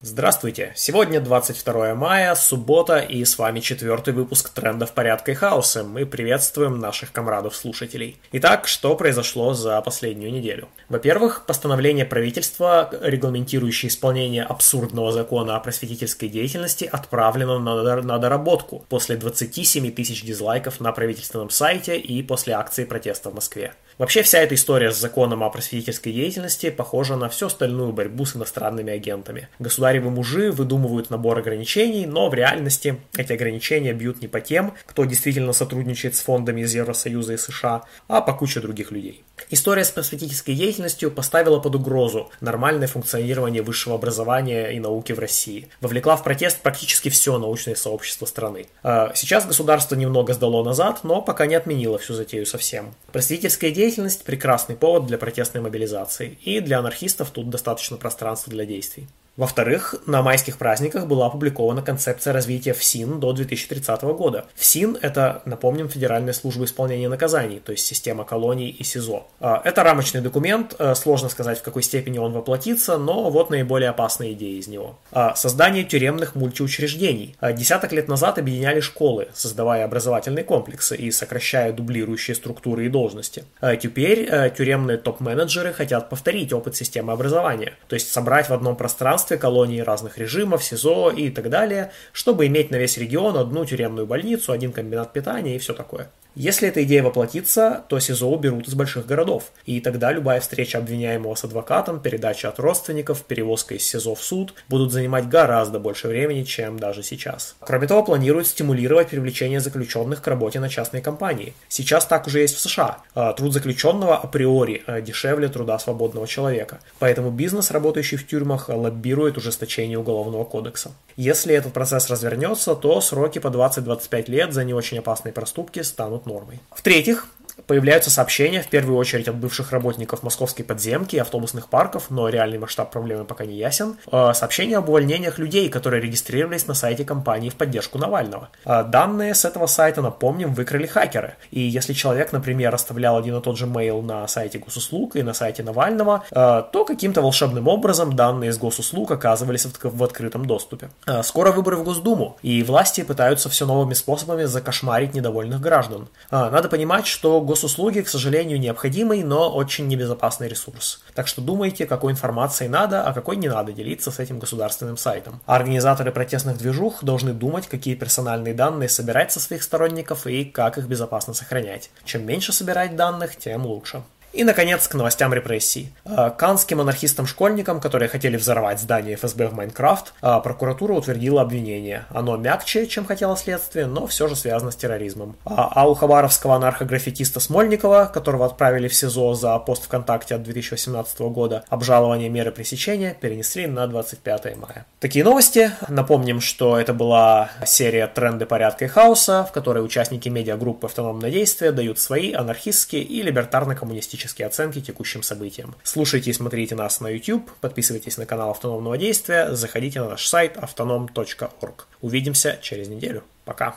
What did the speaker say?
Здравствуйте! Сегодня 22 мая, суббота, и с вами четвертый выпуск «Трендов порядка и хаоса». Мы приветствуем наших комрадов-слушателей. Итак, что произошло за последнюю неделю? Во-первых, постановление правительства, регламентирующее исполнение абсурдного закона о просветительской деятельности, отправлено на, на доработку после 27 тысяч дизлайков на правительственном сайте и после акции протеста в Москве. Вообще вся эта история с законом о просветительской деятельности похожа на всю остальную борьбу с иностранными агентами. Государевы мужи выдумывают набор ограничений, но в реальности эти ограничения бьют не по тем, кто действительно сотрудничает с фондами из Евросоюза и США, а по куче других людей. История с просветительской деятельностью поставила под угрозу нормальное функционирование высшего образования и науки в России. Вовлекла в протест практически все научное сообщество страны. А сейчас государство немного сдало назад, но пока не отменило всю затею совсем. Просветительская деятельность деятельность – прекрасный повод для протестной мобилизации, и для анархистов тут достаточно пространства для действий. Во-вторых, на майских праздниках была опубликована концепция развития ФСИН до 2030 года. ФСИН – это, напомним, Федеральная служба исполнения наказаний, то есть система колоний и СИЗО. А, это рамочный документ, э, сложно сказать, в какой степени он воплотится, но вот наиболее опасные идеи из него. А, создание тюремных мультиучреждений. А, десяток лет назад объединяли школы, создавая образовательные комплексы и сокращая дублирующие структуры и должности. Теперь тюремные топ-менеджеры хотят повторить опыт системы образования, то есть собрать в одном пространстве пространстве колонии разных режимов, СИЗО и так далее, чтобы иметь на весь регион одну тюремную больницу, один комбинат питания и все такое. Если эта идея воплотится, то СИЗО уберут из больших городов, и тогда любая встреча обвиняемого с адвокатом, передача от родственников, перевозка из СИЗО в суд будут занимать гораздо больше времени, чем даже сейчас. Кроме того, планируют стимулировать привлечение заключенных к работе на частные компании. Сейчас так уже есть в США. А, труд заключенного априори а, дешевле труда свободного человека, поэтому бизнес, работающий в тюрьмах, лоббирует ужесточение уголовного кодекса. Если этот процесс развернется, то сроки по 20-25 лет за не очень опасные проступки станут нормой. В-третьих, Появляются сообщения, в первую очередь от бывших работников московской подземки и автобусных парков, но реальный масштаб проблемы пока не ясен. Э, сообщения об увольнениях людей, которые регистрировались на сайте компании в поддержку Навального. Э, данные с этого сайта, напомним, выкрали хакеры. И если человек, например, оставлял один и тот же mail на сайте госуслуг и на сайте Навального, э, то каким-то волшебным образом данные из госуслуг оказывались в открытом доступе. Скоро выборы в Госдуму, и власти пытаются все новыми способами закошмарить недовольных граждан. Надо понимать, что госуслуги, к сожалению, необходимый, но очень небезопасный ресурс. Так что думайте, какой информацией надо, а какой не надо делиться с этим государственным сайтом. А организаторы протестных движух должны думать, какие персональные данные собирать со своих сторонников и как их безопасно сохранять. Чем меньше собирать данных, тем лучше. И, наконец, к новостям репрессий. А, канским анархистам-школьникам, которые хотели взорвать здание ФСБ в Майнкрафт, а, прокуратура утвердила обвинение. Оно мягче, чем хотело следствие, но все же связано с терроризмом. А, а у хабаровского анархограффитиста Смольникова, которого отправили в СИЗО за пост ВКонтакте от 2018 года, обжалование меры пресечения перенесли на 25 мая. Такие новости. Напомним, что это была серия «Тренды порядка и хаоса», в которой участники медиагруппы «Автономное действие» дают свои анархистские и либертарно-коммунистические критические оценки текущим событиям. Слушайте и смотрите нас на YouTube, подписывайтесь на канал Автономного действия, заходите на наш сайт autonom.org. Увидимся через неделю. Пока.